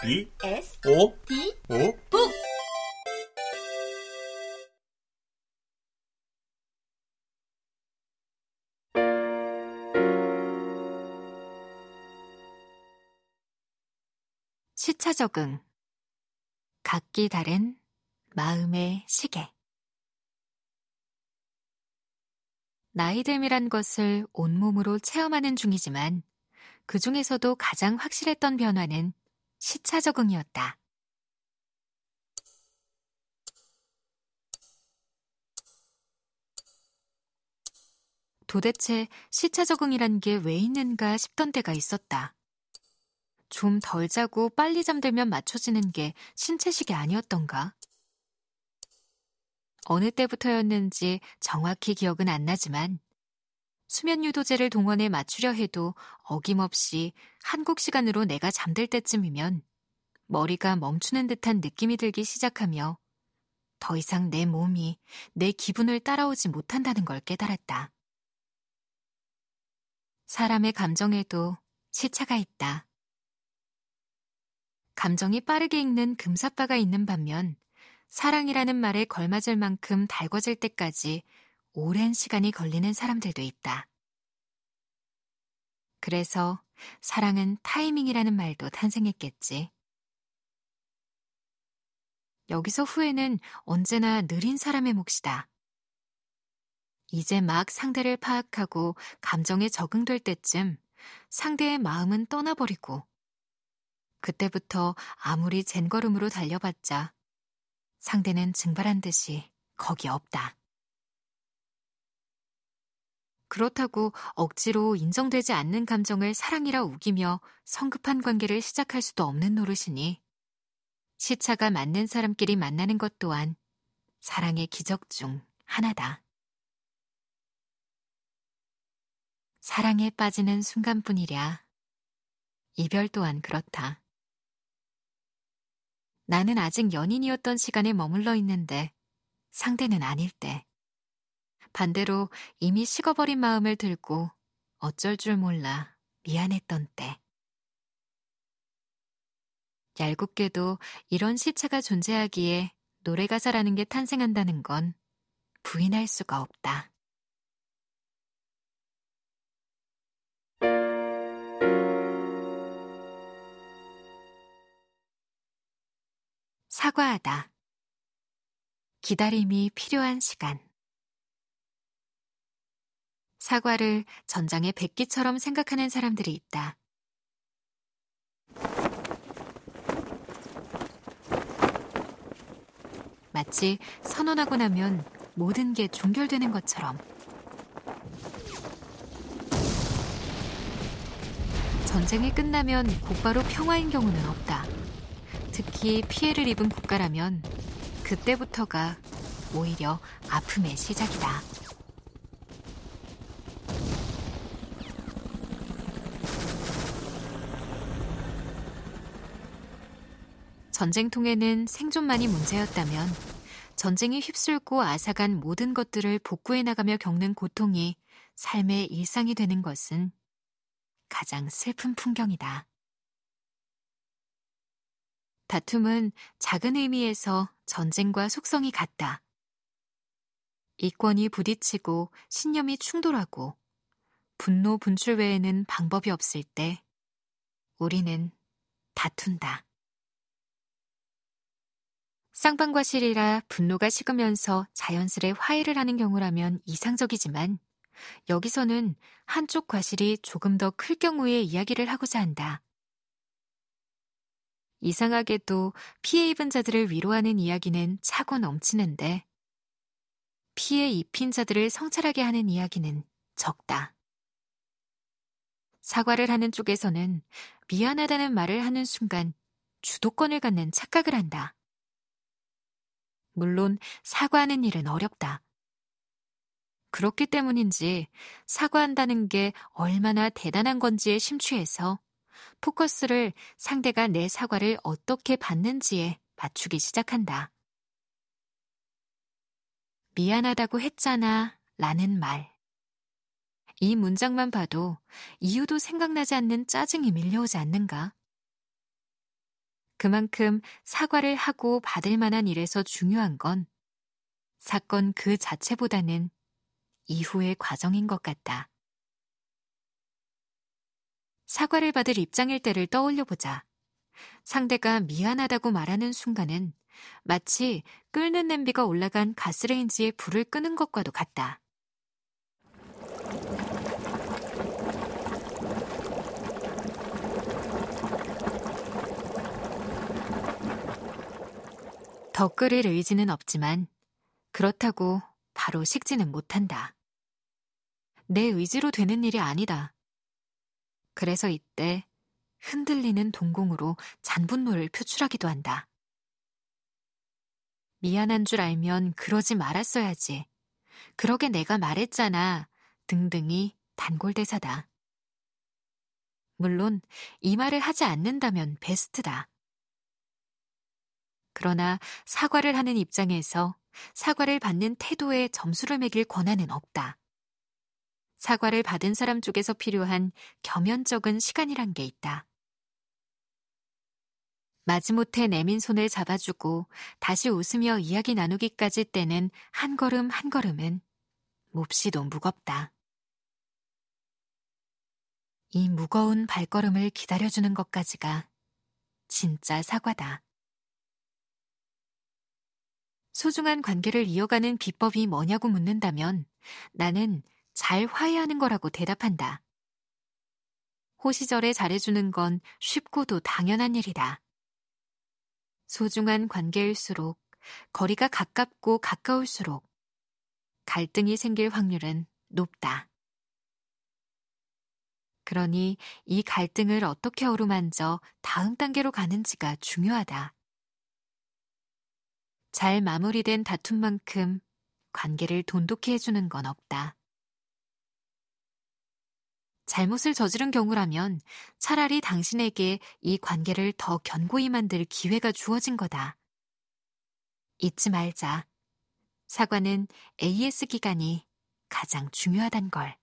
B S O D O 북 시차 적응. 각기 다른 마음의 시계. 나이듦이란 것을 온몸으로 체험하는 중이지만 그 중에서도 가장 확실했던 변화는 시차 적응이었다. 도대체 시차 적응이란 게 왜 있는가 싶던 때가 있었다. 좀 덜 자고 빨리 잠들면 맞춰지는 게 신체식이 아니었던가? 어느 때부터였는지 정확히 기억은 안 나지만 수면 유도제를 동원해 맞추려 해도 어김없이 한국 시간으로 내가 잠들 때쯤이면 머리가 멈추는 듯한 느낌이 들기 시작하며 더 이상 내 몸이 내 기분을 따라오지 못한다는 걸 깨달았다. 사람의 감정에도 시차가 있다. 감정이 빠르게 익는 금사빠가 있는 반면 사랑이라는 말에 걸맞을 만큼 달궈질 때까지 오랜 시간이 걸리는 사람들도 있다. 그래서 사랑은 타이밍이라는 말도 탄생했겠지. 여기서 후회는 언제나 느린 사람의 몫이다. 이제 막 상대를 파악하고 감정에 적응될 때쯤 상대의 마음은 떠나버리고 그때부터 아무리 젠걸음으로 달려봤자 상대는 증발한 듯이 거기 없다. 그렇다고 억지로 인정되지 않는 감정을 사랑이라 우기며 성급한 관계를 시작할 수도 없는 노릇이니 시차가 맞는 사람끼리 만나는 것 또한 사랑의 기적 중 하나다. 사랑에 빠지는 순간뿐이랴. 이별 또한 그렇다. 나는 아직 연인이었던 시간에 머물러 있는데 상대는 아닐 때. 반대로 이미 식어버린 마음을 들고 어쩔 줄 몰라 미안했던 때. 얄궂게도 이런 시차가 존재하기에 노래 가사라는 게 탄생한다는 건 부인할 수가 없다. 사과하다. 기다림이 필요한 시간. 사과를 전장의 백기처럼 생각하는 사람들이 있다. 마치 선언하고 나면 모든 게 종결되는 것처럼. 전쟁이 끝나면 곧바로 평화인 경우는 없다. 특히 피해를 입은 국가라면 그때부터가 오히려 아픔의 시작이다. 전쟁통에는 생존만이 문제였다면 전쟁이 휩쓸고 앗아간 모든 것들을 복구해 나가며 겪는 고통이 삶의 일상이 되는 것은 가장 슬픈 풍경이다. 다툼은 작은 의미에서 전쟁과 속성이 같다. 이권이 부딪히고 신념이 충돌하고 분노 분출 외에는 방법이 없을 때 우리는 다툰다. 쌍방과 실이라 분노가 식으면서 자연스레 화해를 하는 경우라면 이상적이지만 여기서는 한쪽 과실이 조금 더 클 경우의 이야기를 하고자 한다. 이상하게도 피해 입은 자들을 위로하는 이야기는 차고 넘치는데 피해 입힌 자들을 성찰하게 하는 이야기는 적다. 사과를 하는 쪽에서는 미안하다는 말을 하는 순간 주도권을 갖는 착각을 한다. 물론 사과하는 일은 어렵다. 그렇기 때문인지 사과한다는 게 얼마나 대단한 건지에 심취해서 포커스를 상대가 내 사과를 어떻게 받는지에 맞추기 시작한다. 미안하다고 했잖아 라는 말. 이 문장만 봐도 이유도 생각나지 않는 짜증이 밀려오지 않는가? 그만큼 사과를 하고 받을 만한 일에서 중요한 건 사건 그 자체보다는 이후의 과정인 것 같다. 사과를 받을 입장일 때를 떠올려 보자. 상대가 미안하다고 말하는 순간은 마치 끓는 냄비가 올라간 가스레인지에 불을 끄는 것과도 같다. 더 끓일 의지는 없지만 그렇다고 바로 식지는 못한다. 내 의지로 되는 일이 아니다. 그래서 이때 흔들리는 동공으로 잔분노를 표출하기도 한다. 미안한 줄 알면 그러지 말았어야지. 그러게 내가 말했잖아. 등등이 단골대사다. 물론 이 말을 하지 않는다면 베스트다. 그러나 사과를 하는 입장에서 사과를 받는 태도에 점수를 매길 권한은 없다. 사과를 받은 사람 쪽에서 필요한 겸연적은 시간이란 게 있다. 마지못해 내민 손을 잡아주고 다시 웃으며 이야기 나누기까지 떼는 한 걸음 한 걸음은 몹시도 무겁다. 이 무거운 발걸음을 기다려주는 것까지가 진짜 사과다. 소중한 관계를 이어가는 비법이 뭐냐고 묻는다면 나는 잘 화해하는 거라고 대답한다. 호시절에 잘해주는 건 쉽고도 당연한 일이다. 소중한 관계일수록 거리가 가깝고 가까울수록 갈등이 생길 확률은 높다. 그러니 이 갈등을 어떻게 어루만져 다음 단계로 가는지가 중요하다. 잘 마무리된 다툼만큼 관계를 돈독히 해주는 건 없다. 잘못을 저지른 경우라면 차라리 당신에게 이 관계를 더 견고히 만들 기회가 주어진 거다. 잊지 말자. 사과는 AS 기간이 가장 중요하단 걸.